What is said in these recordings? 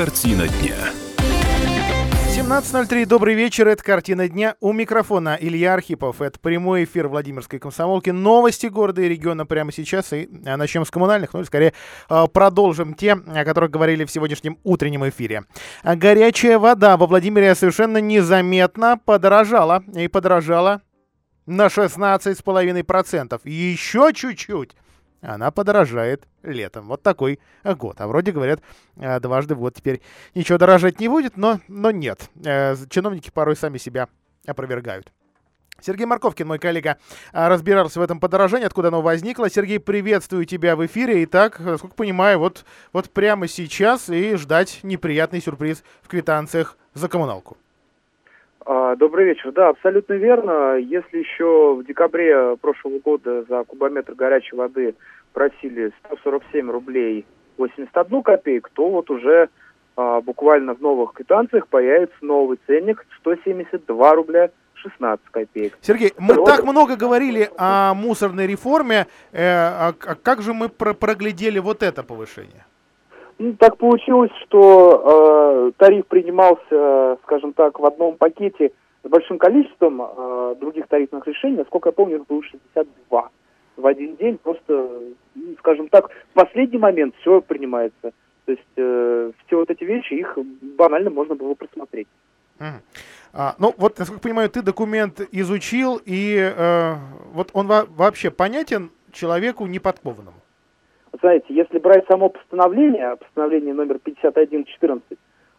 Картина дня. 17.03, добрый вечер, это «Картина дня». У микрофона Илья Архипов. Это прямой эфир Владимирской комсомолки. Новости города и региона прямо сейчас. И а, начнем с коммунальных, ну или скорее а, продолжим те, о которых говорили в сегодняшнем утреннем эфире. А, горячая вода во Владимире совершенно незаметно подорожала. И подорожала на 16,5%. Еще чуть-чуть она подорожает летом. Вот такой год. А вроде говорят, э, дважды в год теперь ничего дорожать не будет, но, но нет. Э, чиновники порой сами себя опровергают. Сергей Марковкин, мой коллега, э, разбирался в этом подорожании, откуда оно возникло. Сергей, приветствую тебя в эфире. Итак, сколько понимаю, вот, вот прямо сейчас и ждать неприятный сюрприз в квитанциях за коммуналку. А, добрый вечер. Да, абсолютно верно. Если еще в декабре прошлого года за кубометр горячей воды просили 147 рублей 81 копеек, то вот уже а, буквально в новых квитанциях появится новый ценник 172 рубля 16 копеек. Сергей, мы вот. так много говорили о мусорной реформе, э, а, а как же мы про проглядели вот это повышение? Ну, так получилось, что э, тариф принимался, скажем так, в одном пакете с большим количеством э, других тарифных решений. Насколько я помню, их было 62 в один день. Просто, скажем так, в последний момент все принимается. То есть э, все вот эти вещи, их банально можно было просмотреть. Mm. А, ну, вот, насколько я понимаю, ты документ изучил, и э, вот он во вообще понятен человеку неподкованному? знаете, если брать само постановление, постановление номер 5114,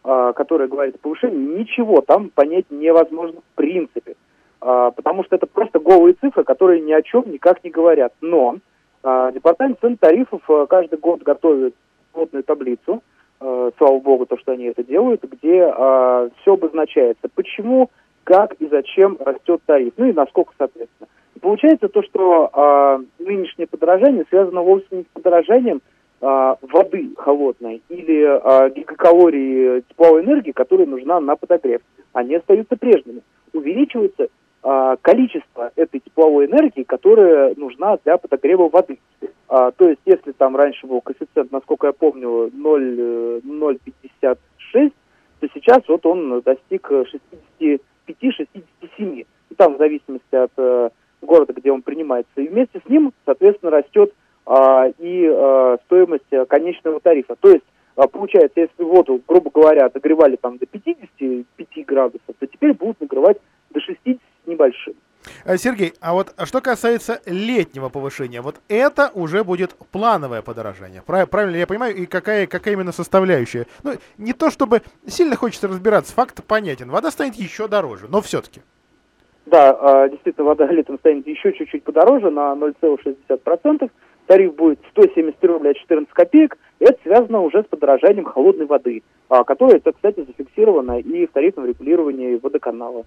э, которое говорит о повышении, ничего там понять невозможно в принципе. Э, потому что это просто голые цифры, которые ни о чем никак не говорят. Но Департамент цен тарифов э, каждый год готовит плотную таблицу, э, слава богу, то, что они это делают, где э, все обозначается, почему, как и зачем растет тариф, ну и насколько, соответственно. Получается то, что э, нынешнее подорожание связано вовсе не с подорожанием воды холодной или гигакалории тепловой энергии, которая нужна на подогрев. Они остаются прежними. Увеличивается э, количество этой тепловой энергии, которая нужна для подогрева воды. А, то есть, если там раньше был коэффициент, насколько я помню, 0,56, то сейчас вот он достиг 65-67. И там в зависимости от города, где он принимается. И вместе с ним, соответственно, растет а, и а, стоимость конечного тарифа. То есть, а, получается, если воду, грубо говоря, отогревали там до 55 градусов, то теперь будут нагревать до 60 с небольшим. Э, Сергей, а вот что касается летнего повышения, вот это уже будет плановое подорожание. Правильно я понимаю? И какая, какая именно составляющая? Ну, не то чтобы сильно хочется разбираться, факт понятен. Вода станет еще дороже, но все-таки. Да, а, действительно, вода летом станет еще чуть-чуть подороже на 0,60%. Тариф будет 173 рубля 14 копеек. Это связано уже с подорожанием холодной воды, а, которое, это, кстати, зафиксировано и в тарифном регулировании водоканала.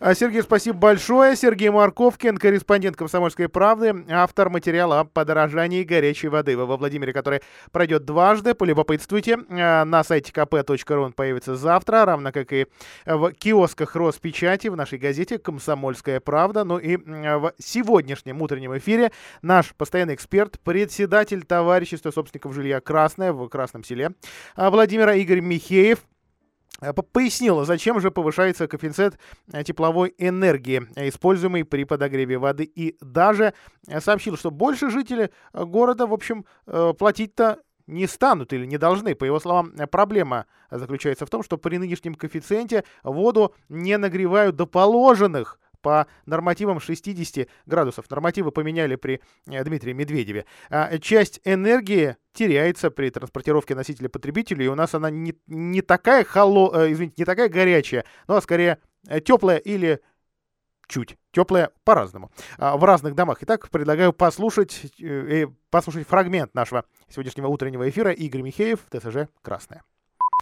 А, Сергей, спасибо большое. Сергей Марковкин, корреспондент «Комсомольской правды», автор материала о подорожании горячей воды во Владимире, который пройдет дважды. Полюбопытствуйте. А, на сайте kp.ru он появится завтра, равно как и в киосках Роспечати, в нашей газете «Комсомольская правда». Ну и в сегодняшнем утреннем эфире наш постоянный эксперт, председатель товарищества собственников жилья «Красное» в Красном селе а, Владимира Игорь Михеев пояснила, зачем же повышается коэффициент э, тепловой энергии, э, используемый при подогреве воды, и даже сообщил, что больше жители города, в общем, платить-то не станут или не должны. По его словам, проблема заключается в том, что при нынешнем коэффициенте воду не нагревают до положенных по нормативам 60 градусов. Нормативы поменяли при э, Дмитрии Медведеве. А часть энергии теряется при транспортировке носителя потребителя, и у нас она не, не такая холо, э, извините, не такая горячая, но скорее э, теплая или чуть теплая по-разному а, в разных домах. Итак, предлагаю послушать, послушать фрагмент нашего сегодняшнего утреннего эфира. Игорь Михеев, ТСЖ «Красная»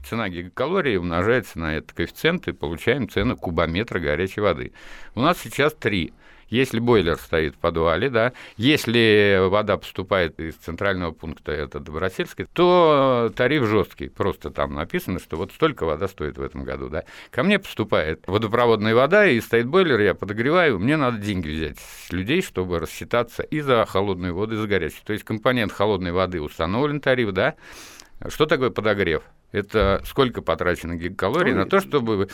цена гигакалории умножается на этот коэффициент и получаем цену кубометра горячей воды. У нас сейчас три. Если бойлер стоит в подвале, да, если вода поступает из центрального пункта, это Добросельский, то тариф жесткий. Просто там написано, что вот столько вода стоит в этом году, да. Ко мне поступает водопроводная вода, и стоит бойлер, я подогреваю, мне надо деньги взять с людей, чтобы рассчитаться и за холодную воду, и за горячую. То есть компонент холодной воды установлен тариф, да. Что такое подогрев? Это сколько потрачено гигакалорий на то, чтобы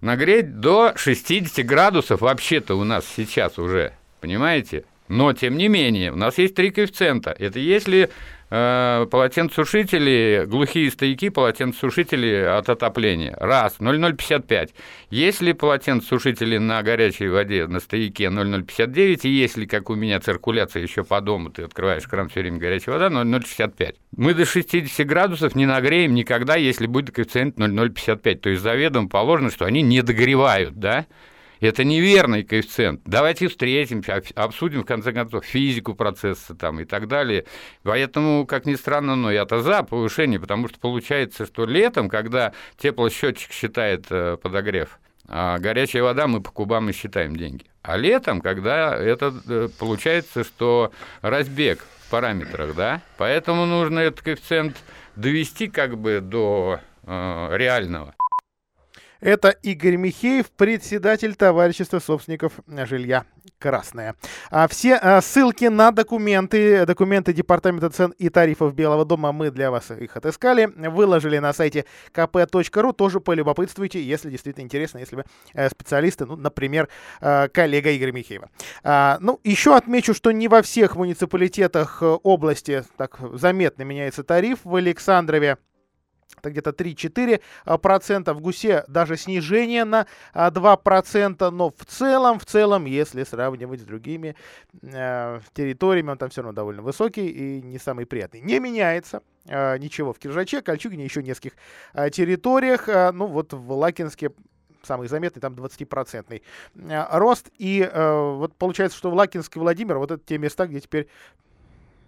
нагреть до 60 градусов вообще-то у нас сейчас уже, понимаете? Но, тем не менее, у нас есть три коэффициента. Это если э, полотенцесушители, глухие стояки, полотенцесушители от отопления. Раз, 0,055. Если полотенцесушители на горячей воде на стояке 0,059, и если, как у меня, циркуляция еще по дому, ты открываешь кран, все время горячая вода, 0,065. Мы до 60 градусов не нагреем никогда, если будет коэффициент 0,055. То есть заведомо положено, что они не догревают, да? Это неверный коэффициент. Давайте встретимся, обсудим, в конце концов, физику процесса там, и так далее. Поэтому, как ни странно, но я-то за повышение, потому что получается, что летом, когда теплосчетчик считает э, подогрев, а горячая вода мы по кубам и считаем деньги. А летом, когда это э, получается, что разбег в параметрах, да, поэтому нужно этот коэффициент довести как бы до э, реального. Это Игорь Михеев, председатель товарищества собственников жилья «Красное». А все а, ссылки на документы, документы Департамента цен и тарифов Белого дома, мы для вас их отыскали, выложили на сайте kp.ru, тоже полюбопытствуйте, если действительно интересно, если вы э, специалисты, ну, например, э, коллега Игоря Михеева. А, ну, еще отмечу, что не во всех муниципалитетах э, области так заметно меняется тариф. В Александрове это где-то 3-4%, а, в гусе даже снижение на 2%, а, но в целом, в целом, если сравнивать с другими э, территориями, он там все равно довольно высокий и не самый приятный. Не меняется э, ничего в Киржаче, Кольчугине, еще нескольких э, территориях, э, ну вот в Лакинске самый заметный, там 20-процентный э, рост. И э, вот получается, что в Лакинск и Владимир, вот это те места, где теперь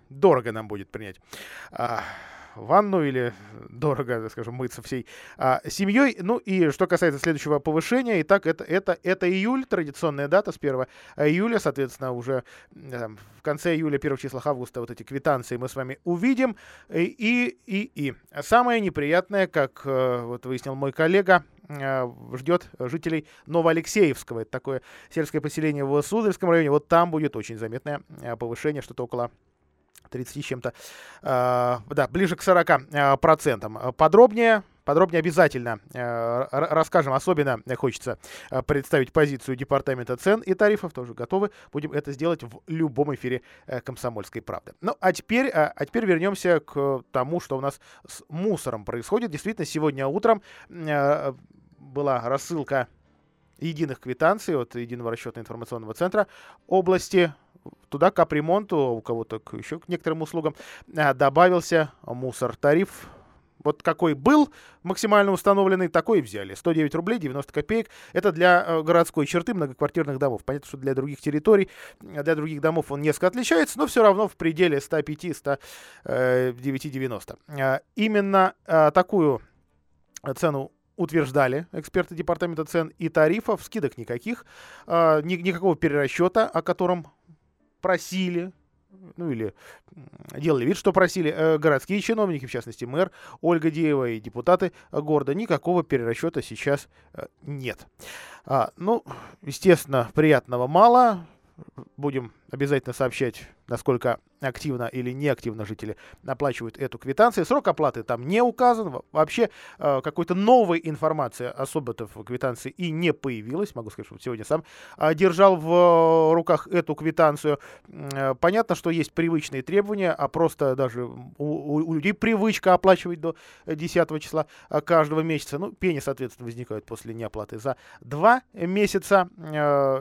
дорого нам будет принять ванну или дорого, скажем, мыться всей а, семьей. Ну и что касается следующего повышения, итак, это, это, это июль, традиционная дата с 1 июля, соответственно, уже э, в конце июля, первых числах августа вот эти квитанции мы с вами увидим. И, и, и. Самое неприятное, как э, вот выяснил мой коллега, э, ждет жителей Новоалексеевского. Это такое сельское поселение в Суздальском районе. Вот там будет очень заметное э, повышение, что-то около 30 чем-то, э, да, ближе к 40 э, процентам. Подробнее, подробнее обязательно э, расскажем. Особенно хочется э, представить позицию Департамента цен и тарифов. Тоже готовы. Будем это сделать в любом эфире э, «Комсомольской правды». Ну, а теперь, э, а теперь вернемся к тому, что у нас с мусором происходит. Действительно, сегодня утром э, была рассылка единых квитанций от Единого расчетно-информационного центра области туда капремонту, у кого-то еще к некоторым услугам, а, добавился мусор. Тариф вот какой был максимально установленный, такой и взяли. 109 рублей 90 копеек. Это для э, городской черты многоквартирных домов. Понятно, что для других территорий, для других домов он несколько отличается, но все равно в пределе 105-109,90. Э, именно э, такую цену утверждали эксперты департамента цен и тарифов, скидок никаких, никакого перерасчета, о котором просили, ну или делали вид, что просили э, городские чиновники, в частности мэр Ольга Деева и депутаты города, никакого перерасчета сейчас э, нет. А, ну, естественно, приятного мало. Будем обязательно сообщать, насколько активно или неактивно жители оплачивают эту квитанцию. Срок оплаты там не указан. Вообще э, какой-то новой информации особо-то в квитанции и не появилось. Могу сказать, что сегодня сам э, держал в руках эту квитанцию. Э, понятно, что есть привычные требования, а просто даже у, у людей привычка оплачивать до 10 числа каждого месяца. Ну, пени, соответственно, возникают после неоплаты за два месяца.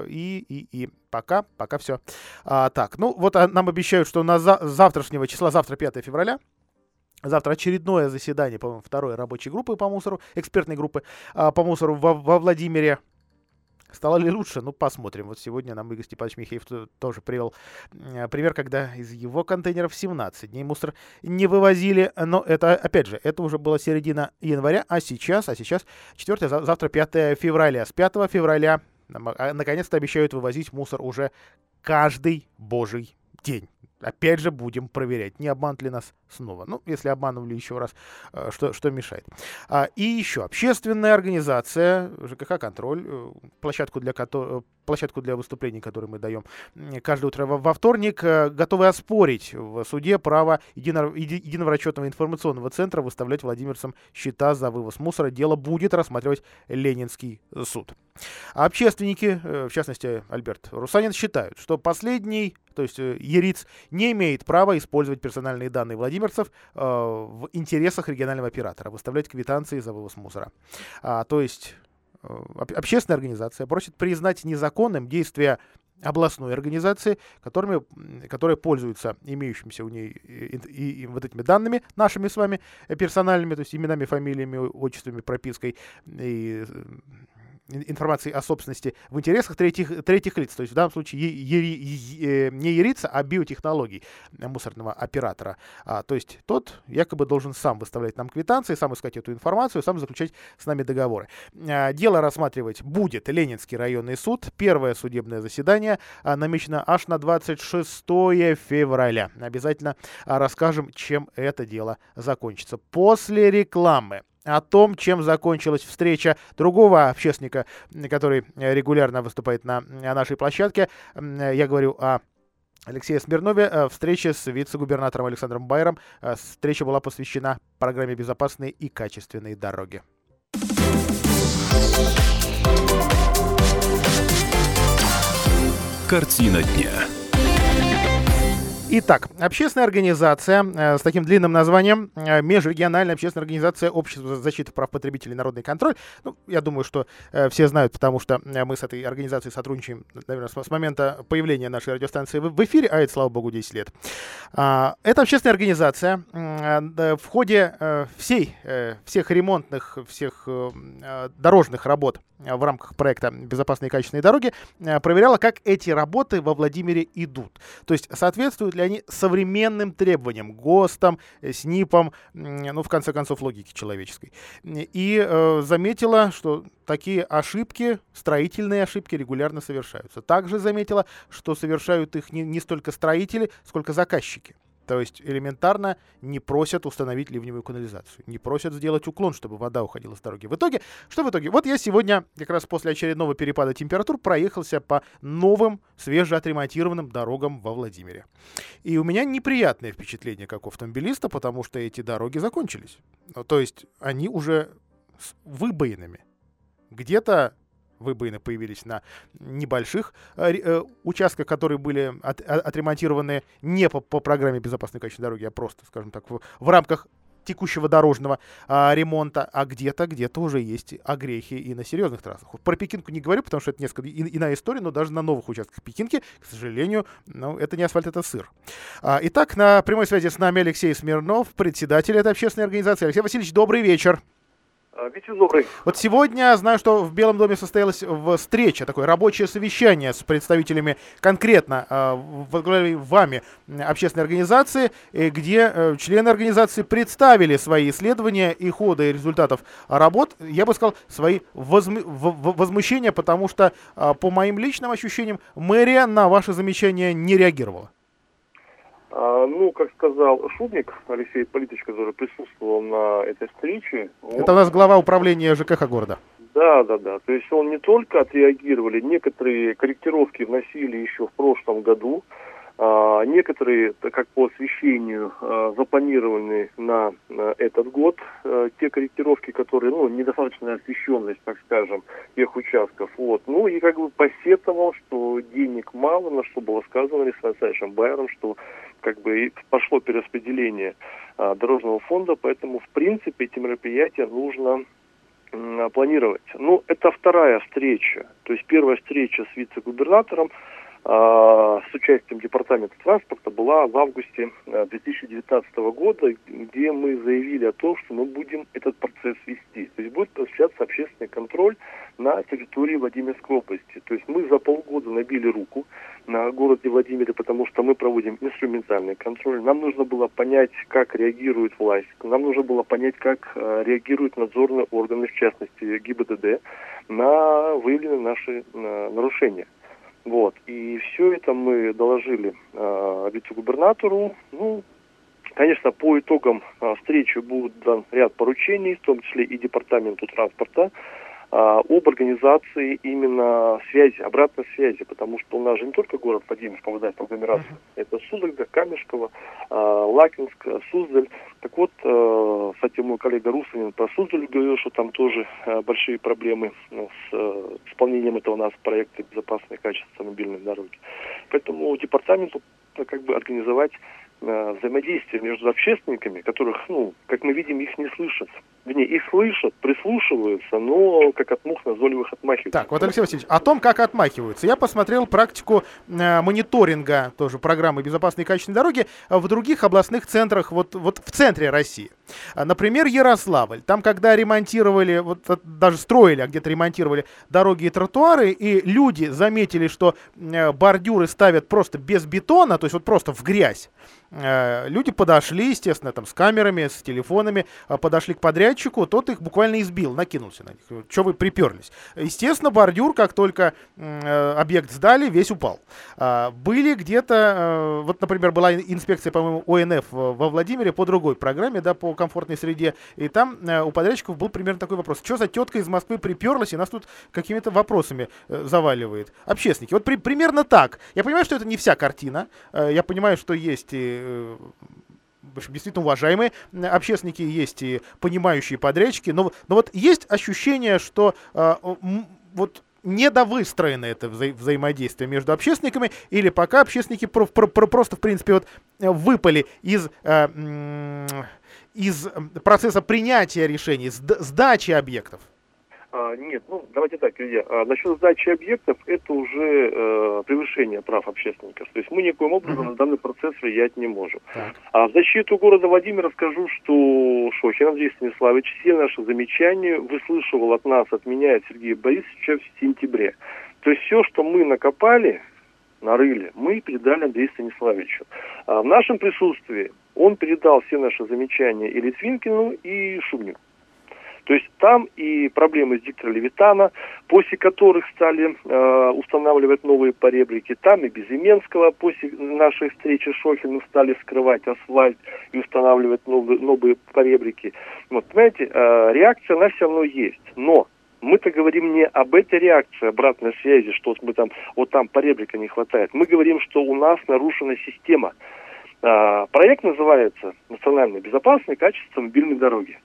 И, и, и пока, пока все а, так. Ну, вот а, нам обещают, что на за завтрашнего числа, завтра 5 февраля, Завтра очередное заседание, по-моему, второй рабочей группы по мусору, экспертной группы а, по мусору во, во Владимире. Стало ли лучше? Ну, посмотрим. Вот сегодня нам Игорь Степанович Михеев тоже привел пример, когда из его контейнеров 17 дней мусор не вывозили. Но это, опять же, это уже была середина января, а сейчас, а сейчас 4, завтра 5 февраля. С 5 февраля наконец-то обещают вывозить мусор уже каждый божий день. Опять же будем проверять, не обманут ли нас снова. Ну, если обманывали еще раз, э, что, что мешает. А, и еще общественная организация ЖКХ «Контроль», э, площадку для площадку для выступлений, которую мы даем каждое утро во вторник, готовы оспорить в суде право единого, единого расчетного информационного центра выставлять владимирцам счета за вывоз мусора. Дело будет рассматривать Ленинский суд. А общественники, в частности Альберт Русанин, считают, что последний то есть э, ЕРИЦ не имеет права использовать персональные данные владимирцев э, в интересах регионального оператора, выставлять квитанции за вывоз мусора. А, то есть э, общественная организация просит признать незаконным действия областной организации, которыми, которая пользуется имеющимися у ней и, и, и вот этими данными, нашими с вами персональными, то есть именами, фамилиями, отчествами, пропиской и информации о собственности в интересах третьих, третьих лиц. То есть в данном случае ери, е, не ярица, а биотехнологий мусорного оператора. А, то есть тот якобы должен сам выставлять нам квитанции, сам искать эту информацию, сам заключать с нами договоры. А, дело рассматривать будет Ленинский районный суд. Первое судебное заседание а, намечено аж на 26 февраля. Обязательно а, расскажем, чем это дело закончится. После рекламы о том, чем закончилась встреча другого общественника, который регулярно выступает на нашей площадке. Я говорю о Алексее Смирнове. Э, встреча с вице-губернатором Александром Байером. Э, встреча была посвящена программе «Безопасные и качественные дороги». Картина дня. Итак, общественная организация э, с таким длинным названием э, Межрегиональная общественная организация Общества защиты прав потребителей Народный контроль. Ну, я думаю, что э, все знают, потому что мы с этой организацией сотрудничаем, наверное, с, момента появления нашей радиостанции в, эфире, а это, слава богу, 10 лет. А, это общественная организация в ходе всей, всех ремонтных, всех дорожных работ в рамках проекта «Безопасные и качественные дороги» э, проверяла, как эти работы во Владимире идут. То есть соответствуют ли они современным требованиям, ГОСТам, э, СНИПам, ну, в конце концов, логике человеческой. И э, заметила, что такие ошибки, строительные ошибки регулярно совершаются. Также заметила, что совершают их не, не столько строители, сколько заказчики. То есть элементарно не просят установить ливневую канализацию, не просят сделать уклон, чтобы вода уходила с дороги. В итоге, что в итоге? Вот я сегодня, как раз после очередного перепада температур, проехался по новым, свежеотремонтированным дорогам во Владимире. И у меня неприятное впечатление как у автомобилиста, потому что эти дороги закончились. Ну, то есть они уже с выбоинами. Где-то выбоины появились на небольших э, э, участках, которые были от, от, отремонтированы не по, по программе безопасной качества дороги, а просто, скажем так, в, в рамках текущего дорожного а, ремонта, а где-то, где-то уже есть огрехи и на серьезных трассах. Про Пекинку не говорю, потому что это несколько и, иная история, но даже на новых участках Пекинки, к сожалению, ну, это не асфальт, это сыр. А, итак, на прямой связи с нами Алексей Смирнов, председатель этой общественной организации. Алексей Васильевич, добрый вечер. А, вечер добрый. Вот сегодня знаю, что в Белом доме состоялась встреча, такое рабочее совещание с представителями конкретно э, вами общественной организации, э, где э, члены организации представили свои исследования и ходы и результатов работ, я бы сказал, свои возм... возмущения, потому что, э, по моим личным ощущениям, мэрия на ваши замечания не реагировала. Ну, как сказал Шубник Алексей Политович, который присутствовал на этой встрече. Это у нас глава управления ЖКХ города. Да, да, да. То есть он не только отреагировали, некоторые корректировки вносили еще в прошлом году, а, некоторые, как по освещению, а, запланированы на этот год. А, те корректировки, которые, ну, недостаточная освещенность, так скажем, тех участков. Вот. Ну и как бы посетовал, что денег мало, на что было сказано Александром Александровичем Байером, что как бы пошло перераспределение дорожного фонда, поэтому, в принципе, эти мероприятия нужно планировать. Ну, это вторая встреча. То есть первая встреча с вице-губернатором – а, с участием Департамента транспорта была в августе 2019 э, года, где мы заявили о том, что мы будем этот процесс вести. То есть будет осуществляться общественный контроль на территории Владимирской области. То есть мы за полгода набили руку на городе Владимире, потому что мы проводим инструментальный контроль. Нам нужно было понять, как реагирует власть. Нам нужно было понять, как э, реагируют надзорные органы, в частности ГИБДД, на выявленные наши э, нарушения. Вот. И все это мы доложили э, вице-губернатору. Ну, конечно, по итогам э, встречи будет дан ряд поручений, в том числе и департаменту транспорта, об организации именно связи, обратной связи, потому что у нас же не только город Владимир попадает в агломерацию, uh-huh. это Судогда, Камешково, а, Лакинск, Суздаль. Так вот, а, кстати, мой коллега Русанин про Суздаль говорил, что там тоже а, большие проблемы ну, с а, исполнением этого у нас проекта безопасной и качественной мобильной дороги. Поэтому департаменту как бы организовать э, взаимодействие между общественниками, которых, ну, как мы видим, их не слышат. Вернее, их слышат, прислушиваются, но как от мух назойливых отмахиваются. Так, вот, Алексей Васильевич, о том, как отмахиваются. Я посмотрел практику э, мониторинга тоже программы безопасной и качественной дороги в других областных центрах, вот, вот в центре России. А, например, Ярославль. Там, когда ремонтировали, вот даже строили, а где-то ремонтировали дороги и тротуары, и люди заметили, что э, бордюры ставят просто без бетона, то есть вот просто в грязь. Э, люди подошли, естественно, там с камерами, с телефонами, э, подошли к подрядчику, тот их буквально избил, накинулся на них. Что вы приперлись? Естественно, бордюр, как только объект сдали, весь упал. А, были где-то, вот, например, была инспекция, по-моему, ОНФ во Владимире по другой программе, да, по комфортной среде, и там у подрядчиков был примерно такой вопрос. Что за тетка из Москвы приперлась и нас тут какими-то вопросами заваливает? Общественники. Вот при, примерно так. Я понимаю, что это не вся картина. Я понимаю, что есть и Э, действительно уважаемые общественники, есть и понимающие подрядчики, но, но вот есть ощущение, что э, вот недовыстроено это вза взаимодействие между общественниками, или пока общественники про про про просто, в принципе, вот выпали из, э, из процесса принятия решений, сдачи объектов? А, нет, ну давайте так, Илья. А, насчет сдачи объектов это уже э, превышение прав общественников. То есть мы никоим образом mm-hmm. на данный процесс влиять не можем. Так. А в защиту города Владимира скажу, что Шохин Андрей Станиславович все наши замечания выслушивал от нас, от меня, от Сергея Борисовича в сентябре. То есть все, что мы накопали, нарыли, мы передали Андрею Станиславовичу. А в нашем присутствии он передал все наши замечания и Литвинкину, и Шубнику. То есть там и проблемы с диктора Левитана, после которых стали э, устанавливать новые поребрики, там и Безыменского, после нашей встречи с Шохиным стали скрывать асфальт и устанавливать новые, новые поребрики. Вот, понимаете, э, реакция, она все равно есть, но мы-то говорим не об этой реакции обратной связи, что мы там, вот там поребрика не хватает. Мы говорим, что у нас нарушена система. А, проект называется «Национальная безопасность и качество мобильной дороги»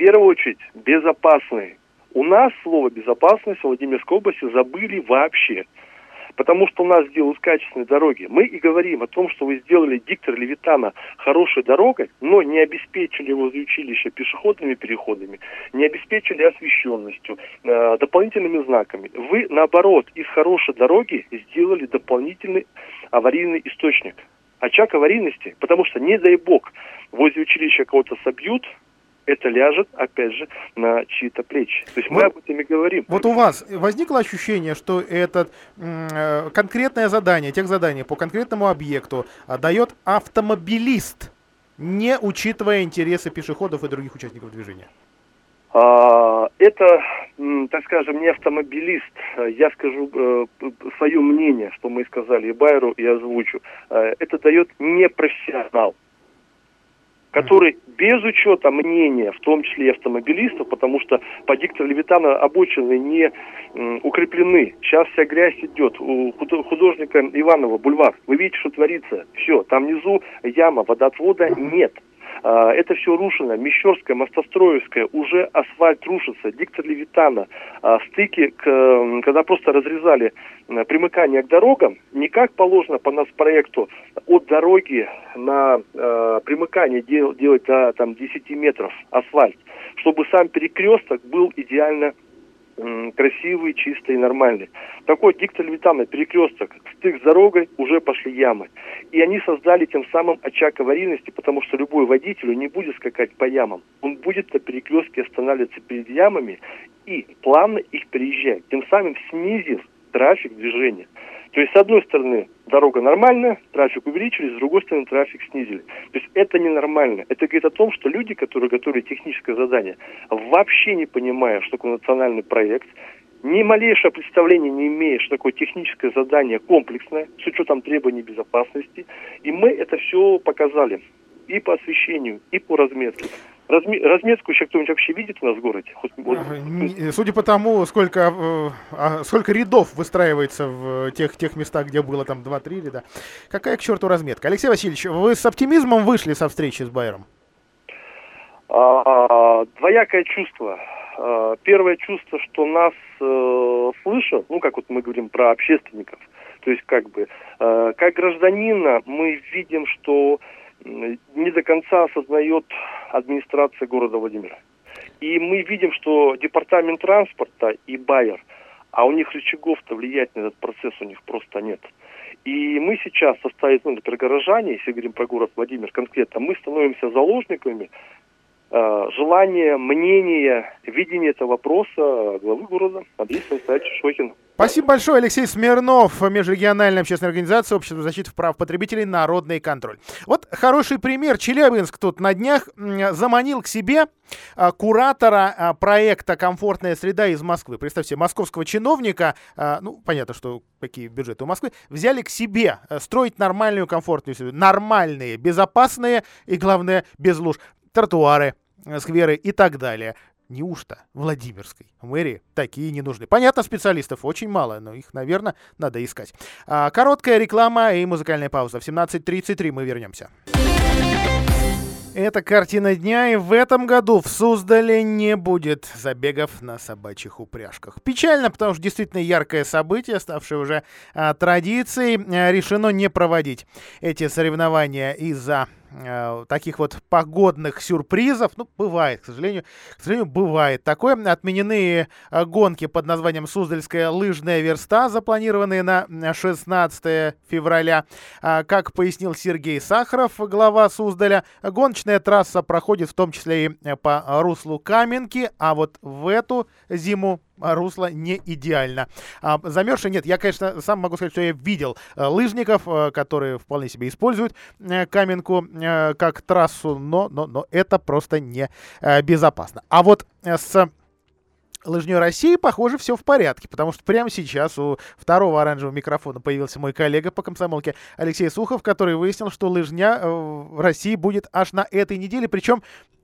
первую очередь безопасные. У нас слово безопасность в Владимирской области забыли вообще. Потому что у нас делают качественные дороги. Мы и говорим о том, что вы сделали диктор Левитана хорошей дорогой, но не обеспечили возле училища пешеходными переходами, не обеспечили освещенностью, э, дополнительными знаками. Вы, наоборот, из хорошей дороги сделали дополнительный аварийный источник. Очаг аварийности, потому что, не дай бог, возле училища кого-то собьют, это ляжет, опять же, на чьи-то плечи. То есть мы об этом и говорим. Вот у вас возникло ощущение, что это э, конкретное задание, тех заданий по конкретному объекту а, дает автомобилист, не учитывая интересы пешеходов и других участников движения? А, это, так скажем, не автомобилист. Я скажу э, свое мнение, что мы сказали и Байру, и озвучу. Э, это дает непрофессионал который без учета мнения, в том числе и автомобилистов, потому что по диктору Левитана обочины не укреплены. Сейчас вся грязь идет. У художника Иванова бульвар. Вы видите, что творится. Все, там внизу яма, водоотвода нет. А, это все рушено. Мещерская, Мостостроевская, уже асфальт рушится. Диктор Левитана, а, стыки, когда просто разрезали примыкание к дорогам, не как положено по нас проекту от дороги на э, примыкание дел, делать до там, 10 метров асфальт, чтобы сам перекресток был идеально красивый, чистый и нормальный. Такой диктоль-витамный перекресток, стык с дорогой, уже пошли ямы. И они создали тем самым очаг аварийности, потому что любой водитель не будет скакать по ямам. Он будет на перекрестке останавливаться перед ямами и плавно их переезжать, тем самым снизив трафик движения. То есть, с одной стороны, дорога нормальная, трафик увеличили, с другой стороны, трафик снизили. То есть, это ненормально. Это говорит о том, что люди, которые готовили техническое задание, вообще не понимая, что такое национальный проект, ни малейшее представление не имея, что такое техническое задание комплексное, с учетом требований безопасности. И мы это все показали и по освещению, и по разметке. Разме- разметку еще кто-нибудь вообще видит у нас в городе? Хоть, вот, Не- Судя по тому, сколько, э, а, сколько рядов выстраивается в тех, тех местах, где было там 2-3 ряда. Какая к черту разметка? Алексей Васильевич, вы с оптимизмом вышли со встречи с Байером? А, двоякое чувство. А, Первое чувство, что нас э, слышат, ну, как вот мы говорим про общественников, то есть как бы, э, как гражданина мы видим, что не до конца осознает администрация города Владимира. И мы видим, что департамент транспорта и Байер, а у них рычагов-то влиять на этот процесс у них просто нет. И мы сейчас в составе, ну, например, горожане, если говорим про город Владимир конкретно, мы становимся заложниками э, желания, мнения, видения этого вопроса главы города Андрея Станиславовича Шохина. Спасибо большое, Алексей Смирнов, межрегиональная общественная организация Общество защиты прав потребителей «Народный контроль». Вот хороший пример. Челябинск тут на днях заманил к себе а, куратора а, проекта «Комфортная среда» из Москвы. Представьте, московского чиновника, а, ну, понятно, что какие бюджеты у Москвы, взяли к себе а, строить нормальную комфортную среду. Нормальные, безопасные и, главное, без луж. Тротуары, э, скверы и так далее. Неужто Владимирской мэрии такие не нужны? Понятно, специалистов очень мало, но их, наверное, надо искать. А, короткая реклама и музыкальная пауза. В 17.33 мы вернемся. Это картина дня, и в этом году в Суздале не будет забегов на собачьих упряжках. Печально, потому что действительно яркое событие, ставшее уже а, традицией, а, решено не проводить эти соревнования из-за а, таких вот погодных сюрпризов. Ну, бывает, к сожалению. К сожалению, бывает такое. Отменены а, гонки под названием Суздальская лыжная верста, запланированные на а, 16 февраля. А, Как пояснил Сергей Сахаров, глава Суздаля, гоночная трасса проходит в том числе и э, по руслу Каменки, а вот в эту зиму русло не идеально. А, замерзший нет. Я, конечно, сам могу сказать, что я видел э, лыжников, э, которые вполне себе используют э, Каменку как трассу, но, но, но это просто не безопасно. А вот с Лыжней России, похоже, все в порядке, потому что прямо сейчас у второго оранжевого микрофона появился мой коллега по комсомолке Алексей Сухов, который выяснил, что лыжня в России будет аж на этой неделе. Причем,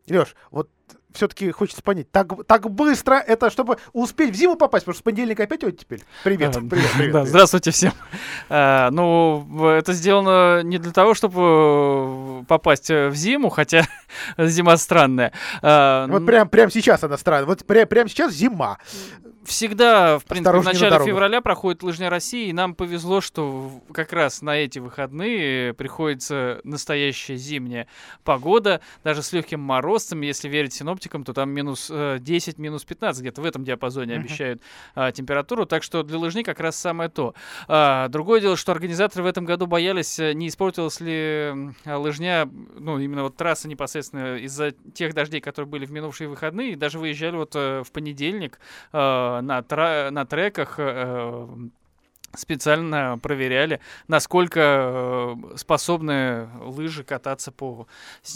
Леш, вот все-таки хочется понять, так, так быстро это, чтобы успеть в зиму попасть, потому что с понедельника опять вот теперь. Привет, А, привет, привет. да, привет. здравствуйте всем. А, ну, это сделано не для того, чтобы э, попасть в зиму, хотя зима странная. А, Вот прям, прям сейчас она странная. Вот прям, прямо сейчас зима. Всегда, в принципе, в на начале февраля проходит лыжня России, и нам повезло, что как раз на эти выходные приходится настоящая зимняя погода, даже с легким морозцем, если верить синоптикам, то там минус э, 10, минус 15, где-то в этом диапазоне обещают а, температуру, так что для лыжни как раз самое то. А, другое дело, что организаторы в этом году боялись, э, не испортилась ли а, лыжня, ну, именно вот трасса непосредственно из-за тех дождей, которые были в минувшие выходные, и даже выезжали вот э, в понедельник э, на, тра- на треках э, специально проверяли, насколько э, способны лыжи кататься по,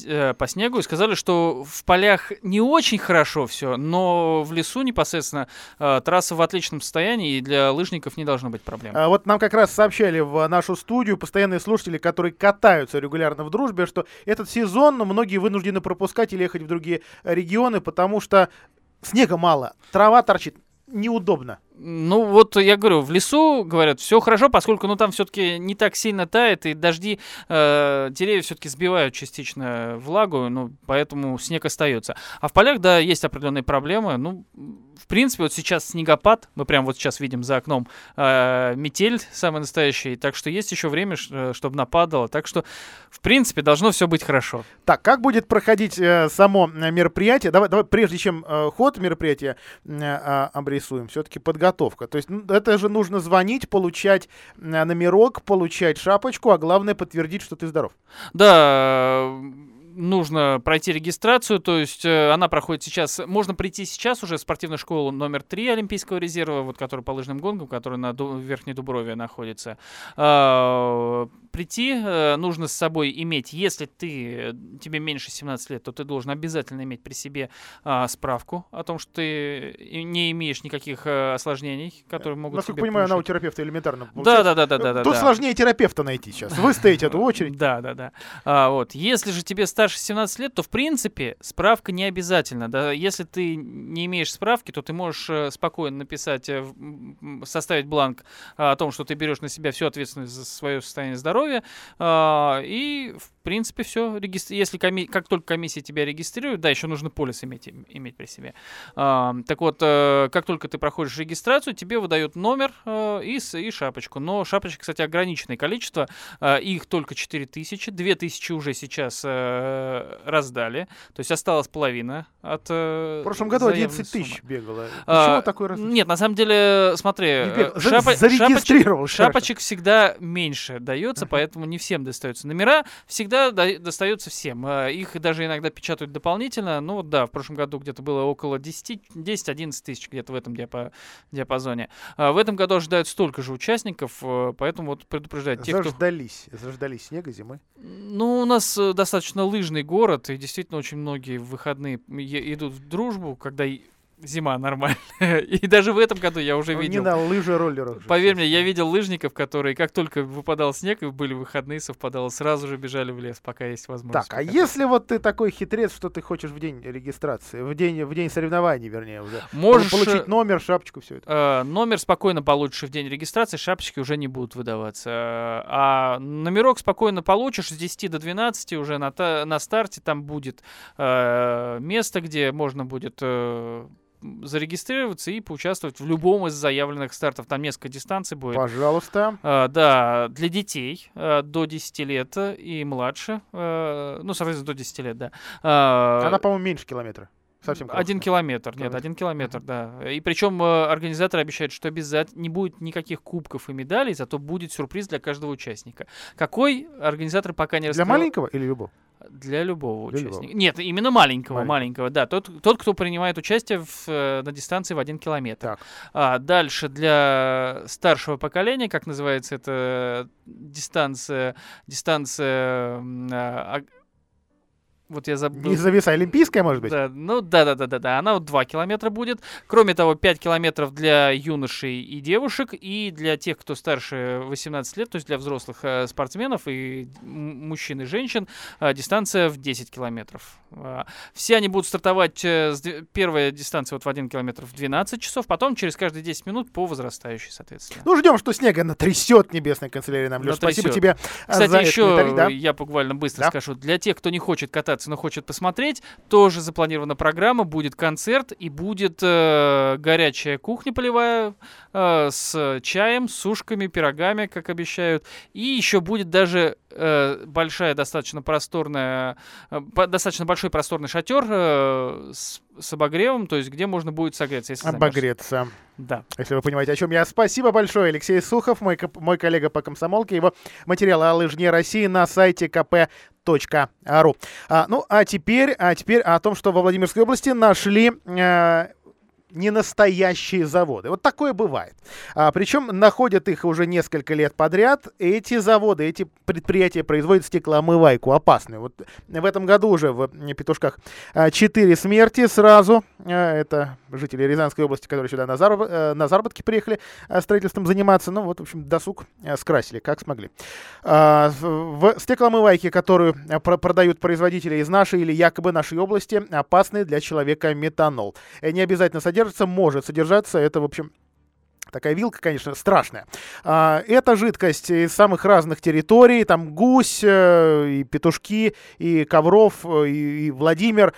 э, по снегу, и сказали, что в полях не очень хорошо все, но в лесу непосредственно э, трасса в отличном состоянии, и для лыжников не должно быть проблем. А Вот нам как раз сообщали в нашу студию постоянные слушатели, которые катаются регулярно в дружбе, что этот сезон многие вынуждены пропускать или ехать в другие регионы, потому что снега мало, трава торчит, неудобно. Ну, вот я говорю, в лесу, говорят, все хорошо, поскольку, ну, там все-таки не так сильно тает, и дожди, э, деревья все-таки сбивают частично влагу, ну, поэтому снег остается. А в полях, да, есть определенные проблемы. Ну, в принципе, вот сейчас снегопад, мы прям вот сейчас видим за окном э, метель самый настоящий, так что есть еще время, чтобы нападало. Так что, в принципе, должно все быть хорошо. Так, как будет проходить э, само э, мероприятие? Давай, давай, прежде чем э, ход мероприятия э, а, обрисуем, все-таки подготовка. То есть ну, это же нужно звонить, получать э, номерок, получать шапочку, а главное подтвердить, что ты здоров. Да, нужно пройти регистрацию, то есть э, она проходит сейчас, можно прийти сейчас уже в спортивную школу номер 3 Олимпийского резерва, вот которая по лыжным гонкам, которая на Верхней Дуброве находится. А, прийти э, нужно с собой иметь, если ты, тебе меньше 17 лет, то ты должен обязательно иметь при себе а, справку о том, что ты не имеешь никаких э, осложнений, которые могут Насколько понимаю, она у терапевта элементарно. Да, получается. да, да, да, да, Тут да. сложнее терапевта найти сейчас. Выстоять эту очередь. Да, да, да. А, вот. Если же тебе старше старше 17 лет, то в принципе справка не обязательна. Да? Если ты не имеешь справки, то ты можешь э, спокойно написать, э, составить бланк о том, что ты берешь на себя всю ответственность за свое состояние здоровья. И в принципе все. Если коми... как только комиссия тебя регистрирует, да, еще нужно полис иметь, иметь при себе. Так вот, э, как только ты проходишь регистрацию, тебе выдают номер и, и шапочку. Но шапочек, кстати, ограниченное количество. Их только 4000, 2000 уже сейчас раздали. То есть осталась половина от В прошлом году 11 тысяч бегало. А, Почему такой различие? Нет, на самом деле, смотри, э, шапо- зарегистрировал шапочек, шапочек всегда меньше дается, uh-huh. поэтому не всем достаются. Номера всегда до- достаются всем. Э, их даже иногда печатают дополнительно. Ну да, в прошлом году где-то было около 10-11 тысяч где-то в этом диапа- диапазоне. А в этом году ожидают столько же участников, э, поэтому вот предупреждать тех, заждались, кто... Заждались снега зимы? Ну, у нас достаточно лыжный город, и действительно очень многие в выходные идут в дружбу, когда зима нормальная. И даже в этом году я уже видел... Не на лыжи роллерах. Поверь мне, я видел лыжников, которые как только выпадал снег и были выходные, совпадало, сразу же бежали в лес, пока есть возможность. Так, а если вот ты такой хитрец, что ты хочешь в день регистрации, в день, в день соревнований, вернее, уже, Можешь получить номер, шапочку, все это? Э, номер спокойно получишь в день регистрации, шапочки уже не будут выдаваться. А номерок спокойно получишь с 10 до 12 уже на, на старте, там будет э, место, где можно будет э, зарегистрироваться и поучаствовать в любом из заявленных стартов. Там несколько дистанций будет. Пожалуйста. А, да, для детей а, до 10 лет и младше. А, ну, соответственно, до 10 лет, да. А, Она, по-моему, меньше километра. Совсем. Один километр, нет, один километр, да. И причем э, организаторы обещают, что обязательно не будет никаких кубков и медалей, зато будет сюрприз для каждого участника. Какой организатор пока не раскрыл. Для маленького или любого? Для любого Для участника. Любого. Нет, именно маленького, маленького, маленького, да. Тот, тот, кто принимает участие в, э, на дистанции в один километр. Так. А, дальше для старшего поколения, как называется эта дистанция, дистанция а, вот я забыл. Не зависа олимпийская, может быть? Да, ну да, да, да, да, да. Она вот 2 километра будет. Кроме того, 5 километров для юношей и девушек, и для тех, кто старше 18 лет, то есть для взрослых э, спортсменов и мужчин и женщин, э, дистанция в 10 километров. Э, все они будут стартовать, э, с, первая дистанция вот в 1 километр в 12 часов, потом через каждые 10 минут по возрастающей, соответственно. Ну, ждем, что снега натрясет небесная канцелярия нам. Леш, спасибо тебе Кстати, за еще да? я буквально быстро да? скажу. Для тех, кто не хочет кататься но хочет посмотреть, тоже запланирована программа, будет концерт и будет э, горячая кухня полевая э, с чаем, сушками, пирогами, как обещают. И еще будет даже э, большая, достаточно просторная, э, достаточно большой просторный шатер э, с, с обогревом, то есть где можно будет согреться, если Обогреться. Замерзнешь. Да. Если вы понимаете, о чем я. Спасибо большое, Алексей Сухов, мой, мой коллега по комсомолке. Его материалы о лыжне России на сайте kp.ru. А, ну, а теперь, а теперь о том, что во Владимирской области нашли э, не настоящие заводы. Вот такое бывает. А, причем находят их уже несколько лет подряд. Эти заводы, эти предприятия производят стеклоомывайку опасную. Вот в этом году уже в Петушках 4 а, смерти сразу. А, это жители Рязанской области, которые сюда на, зараб э, на заработки приехали а, строительством заниматься. Ну вот, в общем, досуг скрасили, как смогли. А, в стеклоомывайке, которую продают производители из нашей или якобы нашей области, опасный для человека метанол. Не обязательно содержит содержится, может содержаться. Это, в общем, Такая вилка, конечно, страшная. А, это жидкость из самых разных территорий. Там гусь, э, и петушки, и Ковров, э, и, и Владимир.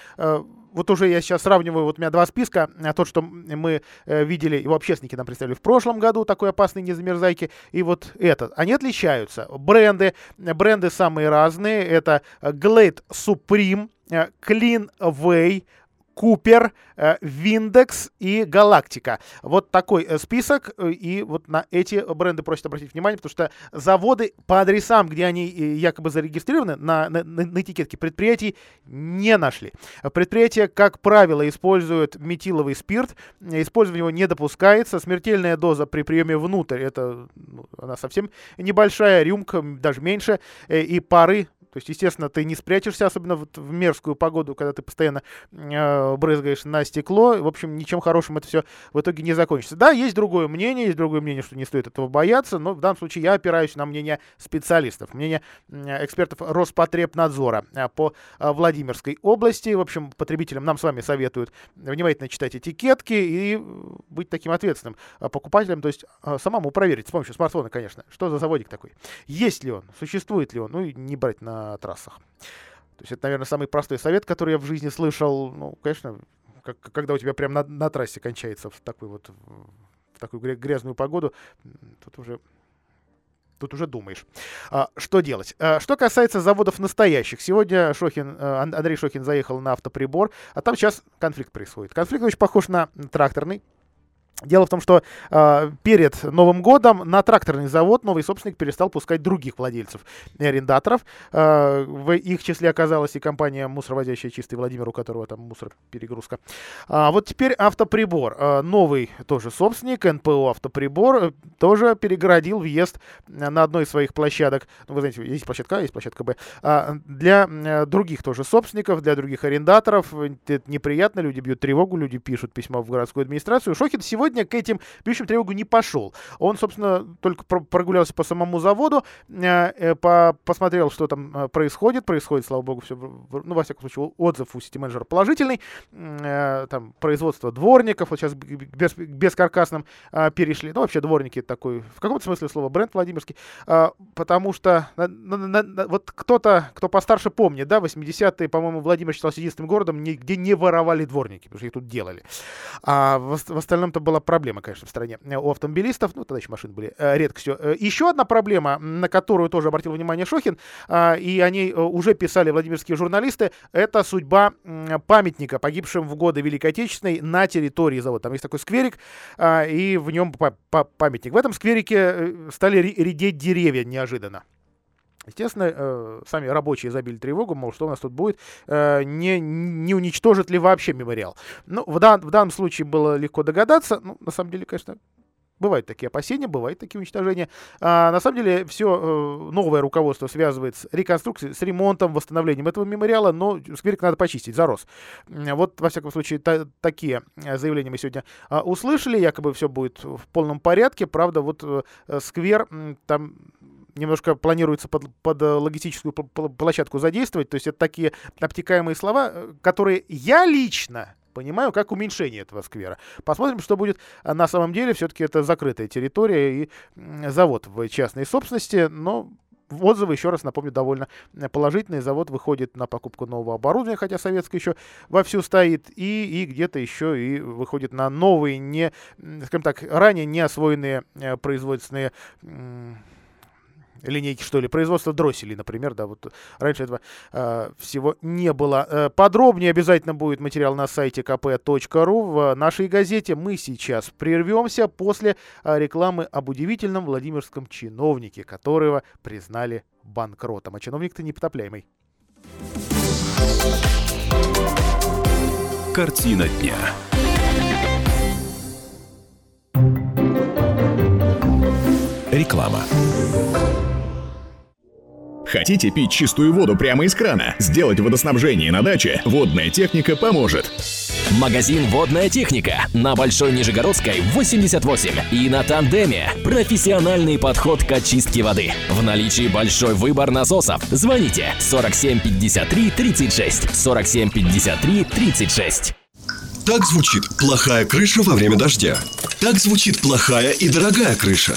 Э, вот уже я сейчас сравниваю, вот у меня два списка. Тот, что мы видели, его общественники нам представили в прошлом году, такой опасный незамерзайки, и вот этот. Они отличаются. Бренды, бренды самые разные. Это Glade Supreme, Clean Way, Купер, э, Виндекс и Галактика. Вот такой э, список, э, и вот на эти бренды просят обратить внимание, потому что заводы по адресам, где они якобы зарегистрированы, на, на, на этикетке предприятий не нашли. Предприятия, как правило, используют метиловый спирт, использование его не допускается, смертельная доза при приеме внутрь, это ну, она совсем небольшая, рюмка даже меньше, и пары То есть, естественно, ты не спрячешься, особенно вот в мерзкую погоду, когда ты постоянно э, брызгаешь на стекло. В общем, ничем хорошим это все в итоге не закончится. Да, есть другое мнение, есть другое мнение, что не стоит этого бояться, но в данном случае я опираюсь на мнение специалистов, мнение экспертов Роспотребнадзора э, по э, Владимирской области. В общем, потребителям нам с вами советуют внимательно читать этикетки и быть таким ответственным покупателем, то есть самому проверить с помощью смартфона, конечно, что за заводик такой. Есть ли он, существует ли он, ну и не брать на трассах. То есть это, наверное, самый простой совет, который я в жизни слышал. Ну, конечно, как, когда у тебя прямо на, на трассе кончается в такой вот в такую грязную погоду, тут уже тут уже думаешь, а, что делать. А, что касается заводов настоящих, сегодня Шохин, а, Андрей Шохин заехал на автоприбор, а там сейчас конфликт происходит. Конфликт очень похож на тракторный. Дело в том, что э, перед Новым годом на тракторный завод новый собственник перестал пускать других владельцев и арендаторов. Э, в их числе оказалась и компания мусоровозящая «Чистый Владимир», у которого там мусор-перегрузка. А вот теперь автоприбор. Э, новый тоже собственник, НПО «Автоприбор», э, тоже перегородил въезд на одной из своих площадок. Ну, вы знаете, есть площадка А, есть площадка Б. Э, для э, других тоже собственников, для других арендаторов. Это неприятно, люди бьют тревогу, люди пишут письма в городскую администрацию. Шохин сегодня сегодня к этим бьющим тревогу не пошел. Он, собственно, только прогулялся по самому заводу, э, э, по посмотрел, что там э, происходит. Происходит, слава богу, все, ну, во всяком случае, отзыв у сити-менеджера положительный. Там производство дворников, вот сейчас без, бескаркасным перешли. Ну, вообще дворники такой, в каком-то смысле слова, бренд Владимирский. Потому что вот кто-то, кто постарше помнит, да, 80-е, по-моему, Владимир считался единственным городом, где не воровали дворники, потому что их тут делали. А в, в остальном-то была проблема, конечно, в стране э, у автомобилистов. Ну, тогда еще машины были э, редкостью. Э, еще одна проблема, на которую тоже обратил внимание Шохин, э, и о ней уже писали владимирские журналисты, это судьба памятника, погибшим в годы Великой Отечественной на территории завода. Там есть такой скверик, э, и в нем памятник. В этом скверике стали редеть деревья неожиданно. Естественно, э, сами рабочие забили тревогу, мол, что у нас тут будет, э, не, не уничтожит ли вообще мемориал. Ну, в, дан, в данном случае было легко догадаться. Ну, на самом деле, конечно, бывают такие опасения, бывают такие уничтожения. А, на самом деле, все э, новое руководство связывает с реконструкцией, с ремонтом, восстановлением этого мемориала, но скверик надо почистить, зарос. Вот, во всяком случае, та, такие заявления мы сегодня а, услышали, якобы все будет в полном порядке. Правда, вот э, сквер там немножко планируется под, под э, логистическую площадку задействовать. То есть это такие обтекаемые слова, э, которые я лично понимаю как уменьшение этого сквера. Посмотрим, что будет на самом деле. Все-таки это закрытая территория и завод в частной собственности, но отзывы, еще раз напомню, довольно положительные. Завод выходит на покупку нового оборудования, хотя советское еще вовсю стоит, и, и где-то еще и выходит на новые, не, скажем так, ранее не освоенные э, производственные линейки, что ли, производство дросселей, например, да, вот раньше этого э, всего не было. Э, подробнее обязательно будет материал на сайте kp.ru в нашей газете. Мы сейчас прервемся после э, рекламы об удивительном владимирском чиновнике, которого признали банкротом. А чиновник-то непотопляемый. Картина дня. Реклама. Хотите пить чистую воду прямо из крана? Сделать водоснабжение на даче? Водная техника поможет. Магазин «Водная техника» на Большой Нижегородской, 88 и на Тандеме. Профессиональный подход к очистке воды. В наличии большой выбор насосов. Звоните 47 53 36 47 53 36. Так звучит плохая крыша во время дождя. Так звучит плохая и дорогая крыша.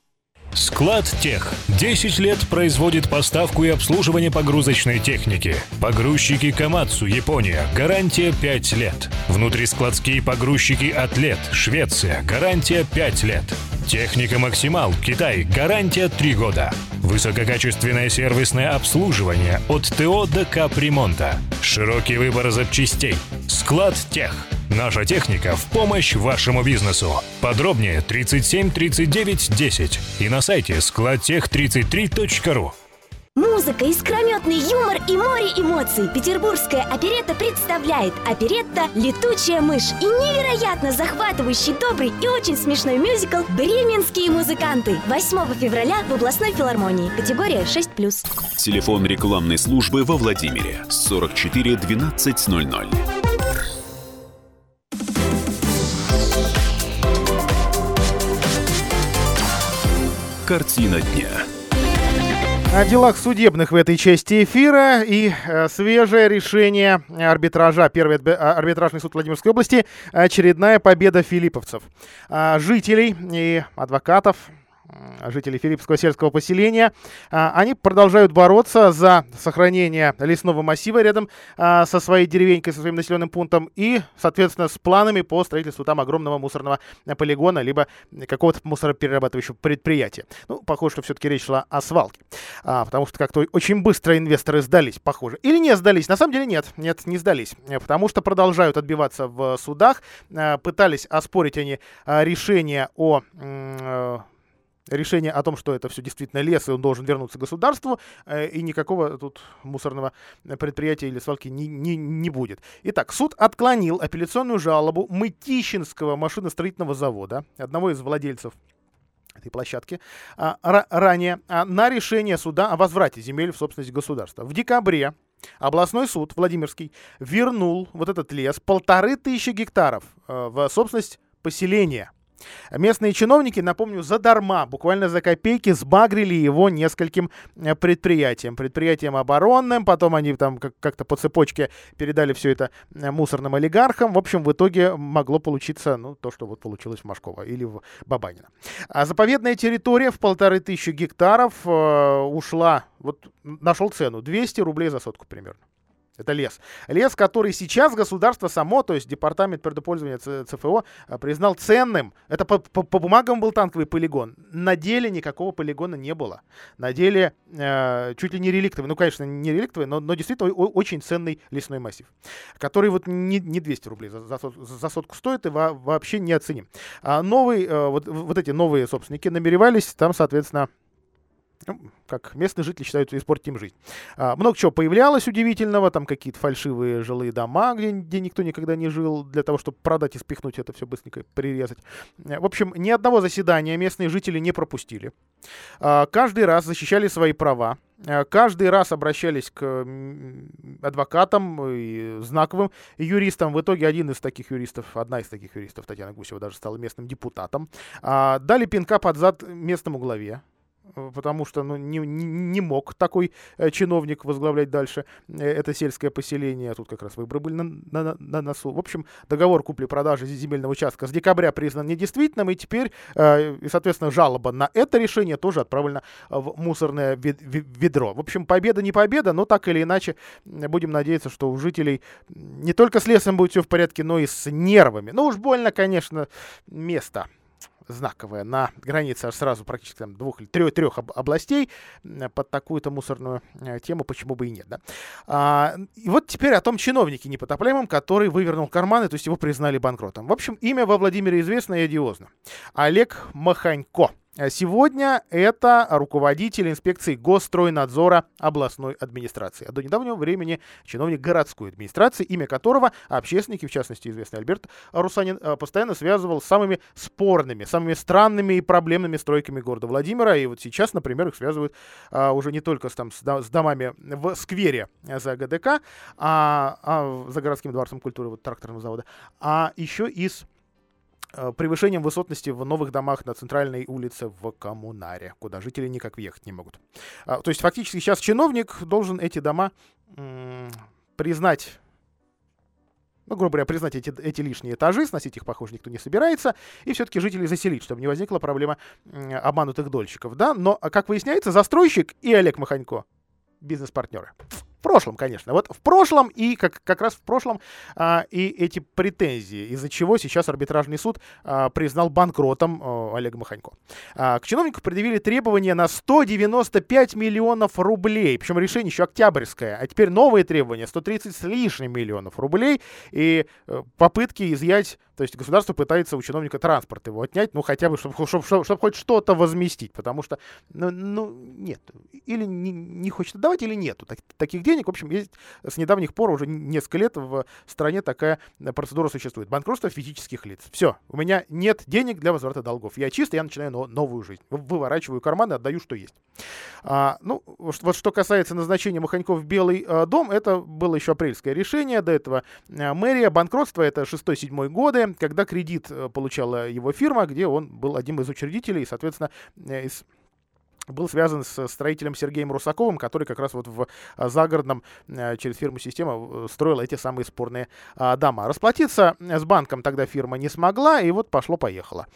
Склад Тех. 10 лет производит поставку и обслуживание погрузочной техники. Погрузчики Камацу, Япония. Гарантия 5 лет. Внутрискладские погрузчики Атлет, Швеция. Гарантия 5 лет. Техника «Максимал», Китай, гарантия 3 года. Высококачественное сервисное обслуживание от ТО до капремонта. Широкий выбор запчастей. Склад Тех. Наша техника в помощь вашему бизнесу. Подробнее 37 39 10 и на сайте складтех33.ру. Музыка, искрометный юмор и море эмоций. Петербургская оперетта представляет оперетта «Летучая мышь» и невероятно захватывающий, добрый и очень смешной мюзикл «Бременские музыканты». 8 февраля в областной филармонии. Категория 6+. Телефон рекламной службы во Владимире 44 12 00. Картина дня. О делах судебных в этой части эфира и э, свежее решение арбитража. Первый а, арбитражный суд Владимирской области. Очередная победа филипповцев. А, жителей и адвокатов жители Филиппского сельского поселения. А, они продолжают бороться за сохранение лесного массива рядом а, со своей деревенькой, со своим населенным пунктом и, соответственно, с планами по строительству там огромного мусорного полигона, либо какого-то мусороперерабатывающего предприятия. Ну, похоже, что все-таки речь шла о свалке, а, потому что как-то очень быстро инвесторы сдались, похоже. Или не сдались? На самом деле нет, нет, не сдались, потому что продолжают отбиваться в судах, пытались оспорить они решение о решение о том, что это все действительно лес, и он должен вернуться государству, э, и никакого тут мусорного предприятия или свалки не, не, не будет. Итак, суд отклонил апелляционную жалобу Мытищинского машиностроительного завода, одного из владельцев этой площадки, а, ранее а, на решение суда о возврате земель в собственность государства. В декабре областной суд Владимирский вернул вот этот лес полторы тысячи гектаров э, в собственность поселения – Местные чиновники, напомню, задарма, буквально за копейки сбагрили его нескольким э, предприятиям. Предприятиям оборонным, потом они там как-то по цепочке передали все это э, мусорным олигархам. В общем, в итоге могло получиться, ну, то, что вот получилось в Машково или в Бабанина. А заповедная территория в полторы тысячи гектаров э, ушла, вот нашел цену, 200 рублей за сотку примерно. Это лес. Лес, который сейчас государство само, то есть департамент предопользования ЦФО, а, признал ценным. Это по, по, по бумагам был танковый полигон. На деле никакого полигона не было. На деле э, чуть ли не реликтовый. Ну, конечно, не реликтовый, но, но действительно о, очень ценный лесной массив. Который вот не, не 200 рублей за, за, за сотку стоит и во, вообще не оценим. А новый, э, вот, вот эти новые собственники намеревались там, соответственно, как местные жители считают, испортить им жизнь. А, много чего появлялось удивительного, там какие-то фальшивые жилые дома, где, где никто никогда не жил, для того, чтобы продать и спихнуть это все быстренько прирезать. Э, в общем, ни одного заседания местные жители не пропустили. А, каждый раз защищали свои права. А, каждый раз обращались к адвокатам и знаковым юристам. В итоге один из таких юристов, одна из таких юристов, Татьяна Гусева, даже стала местным депутатом. А, дали пинка под зад местному главе Э, потому что ну, не, не, мог такой э, чиновник возглавлять дальше э, это сельское поселение. Тут как раз выборы были на, на, на носу. В общем, договор купли-продажи земельного участка с декабря признан недействительным, и теперь, э, и, соответственно, жалоба на это решение тоже отправлена в мусорное ведро. В общем, победа не победа, но так или иначе будем надеяться, что у жителей не только с лесом будет все в порядке, но и с нервами. Ну уж больно, конечно, место знаковая на границе аж сразу практически там, двух или трех, трех областей под такую-то мусорную э, тему, почему бы и нет. Да? А, и вот теперь о том чиновнике непотопляемом, который вывернул карманы, то есть его признали банкротом. В общем, имя во Владимире известно и одиозно. Олег Маханько. Э, сегодня это руководитель инспекции Госстройнадзора областной администрации. А до недавнего времени чиновник городской администрации, имя которого общественники, в частности известный Альберт Русанин, э, постоянно связывал с самыми спорными, самыми странными и проблемными стройками города Владимира. И вот сейчас, например, их связывают а, уже не только с, там, с, домами в сквере за ГДК, а, а за городским дворцом культуры вот, тракторного завода, а еще и с превышением высотности в новых домах на центральной улице в Коммунаре, куда жители никак въехать не могут. А, то есть фактически сейчас чиновник должен эти дома признать ну, грубо говоря, признать эти, эти лишние этажи, сносить их, похоже, никто не собирается, и все-таки жителей заселить, чтобы не возникла проблема обманутых дольщиков, да, но, как выясняется, застройщик и Олег Маханько бизнес-партнеры. Прошлом, конечно. Вот в прошлом и как, как раз в прошлом а, и эти претензии, из-за чего сейчас арбитражный суд а, признал банкротом а, Олега Маханько. А, к чиновнику предъявили требования на 195 миллионов рублей, причем решение еще октябрьское, а теперь новые требования 130 с лишним миллионов рублей и э, попытки изъять то есть государство пытается у чиновника транспорт его отнять, ну хотя бы, чтобы, чтобы, чтобы, чтобы хоть что-то возместить, потому что, ну, ну нет, или не, не хочет давать, или нету так, таких денег. В общем, есть с недавних пор уже несколько лет в стране такая процедура существует. Банкротство физических лиц. Все, у меня нет денег для возврата долгов. Я чисто, я начинаю новую жизнь. Выворачиваю карманы, отдаю, что есть. А, ну, вот что касается назначения Маханьков в Белый а, дом, это было еще апрельское решение. До этого а, мэрия, банкротство, это 6-7 годы когда кредит э, получала его фирма, где он был одним из учредителей, соответственно, э, из был связан с строителем Сергеем Русаковым, который как раз вот в э, загородном через фирму «Система» строил эти самые спорные дома. Расплатиться с банком тогда фирма не смогла, и вот пошло-поехало.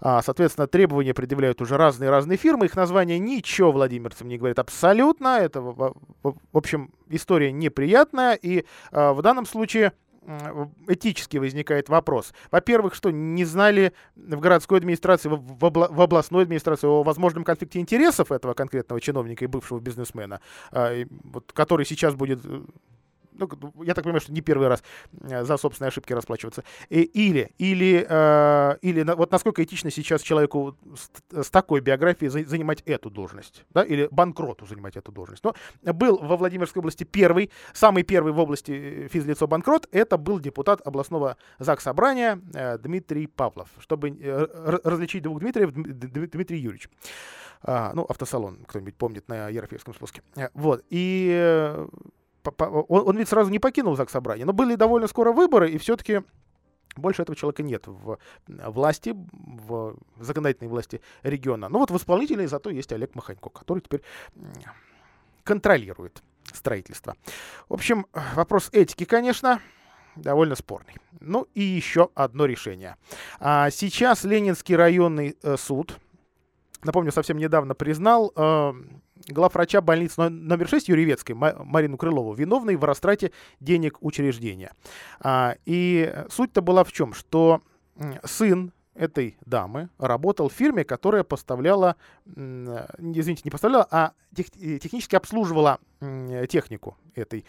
А, соответственно, требования предъявляют уже разные-разные фирмы. Их название ничего владимирцам не говорит абсолютно. Это, в общем, история неприятная, и в данном случае этически возникает вопрос. Во-первых, что не знали в городской администрации, в, в, в областной администрации о возможном конфликте интересов этого конкретного чиновника и бывшего бизнесмена, э, вот, который сейчас будет э, ну, я так понимаю, что не первый раз э, за собственные ошибки расплачиваться. И, или, или, э, или вот насколько этично сейчас человеку с, такой биографией за, занимать эту должность, да, или банкроту занимать эту должность. Но был во Владимирской области первый, самый первый в области э, физлицо банкрот, это был депутат областного ЗАГС Собрания э, Дмитрий Павлов. Чтобы э, различить двух Дмитриев, Дмитрий Юрьевич. А, ну, автосалон, кто-нибудь помнит на Ерофеевском спуске. Э, вот. И он, он ведь сразу не покинул ЗАГС Собрания, но были довольно скоро выборы, и все-таки больше этого человека нет в власти, в законодательной власти региона. Но вот в исполнителе зато есть Олег Маханько, который теперь контролирует строительство. В общем, вопрос этики, конечно, довольно спорный. Ну и еще одно решение. А сейчас Ленинский районный э, суд, напомню, совсем недавно признал э, главврача больницы номер 6 Юрьевецкой Марину Крылову виновной в растрате денег учреждения. А, и суть-то была в чем, что сын этой дамы работал в фирме, которая поставляла, извините, не поставляла, а тех, технически обслуживала технику этой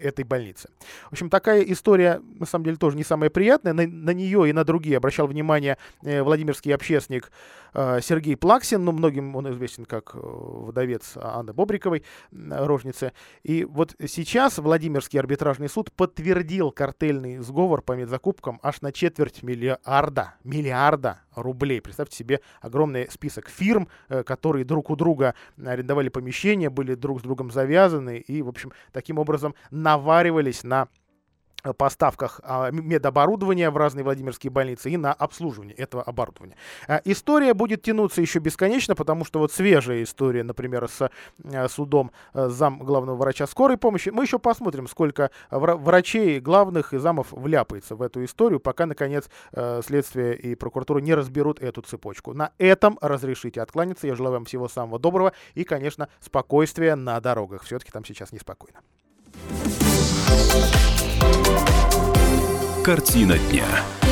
этой больницы. В общем, такая история, на самом деле, тоже не самая приятная. На, на нее и на другие обращал внимание э, Владимирский общественник э, Сергей Плаксин, ну, многим он известен как э, вдовец Анны Бобриковой, рожницы. И вот сейчас Владимирский арбитражный суд подтвердил картельный сговор по медзакупкам аж на четверть миллиарда, миллиарда рублей. Представьте себе огромный список фирм, э, которые друг у друга арендовали помещения, были друг с другом завязаны и, в общем, таким образом наваривались на поставках а, медоборудования в разные Владимирские больницы и на обслуживание этого оборудования. А, история будет тянуться еще бесконечно, потому что вот свежая история, например, с а, судом зам главного врача скорой помощи. Мы еще посмотрим, сколько врачей главных и замов вляпается в эту историю, пока, наконец, следствие и прокуратура не разберут эту цепочку. На этом разрешите откланяться. Я желаю вам всего самого доброго и, конечно, спокойствия на дорогах. Все-таки там сейчас неспокойно. Картина дня.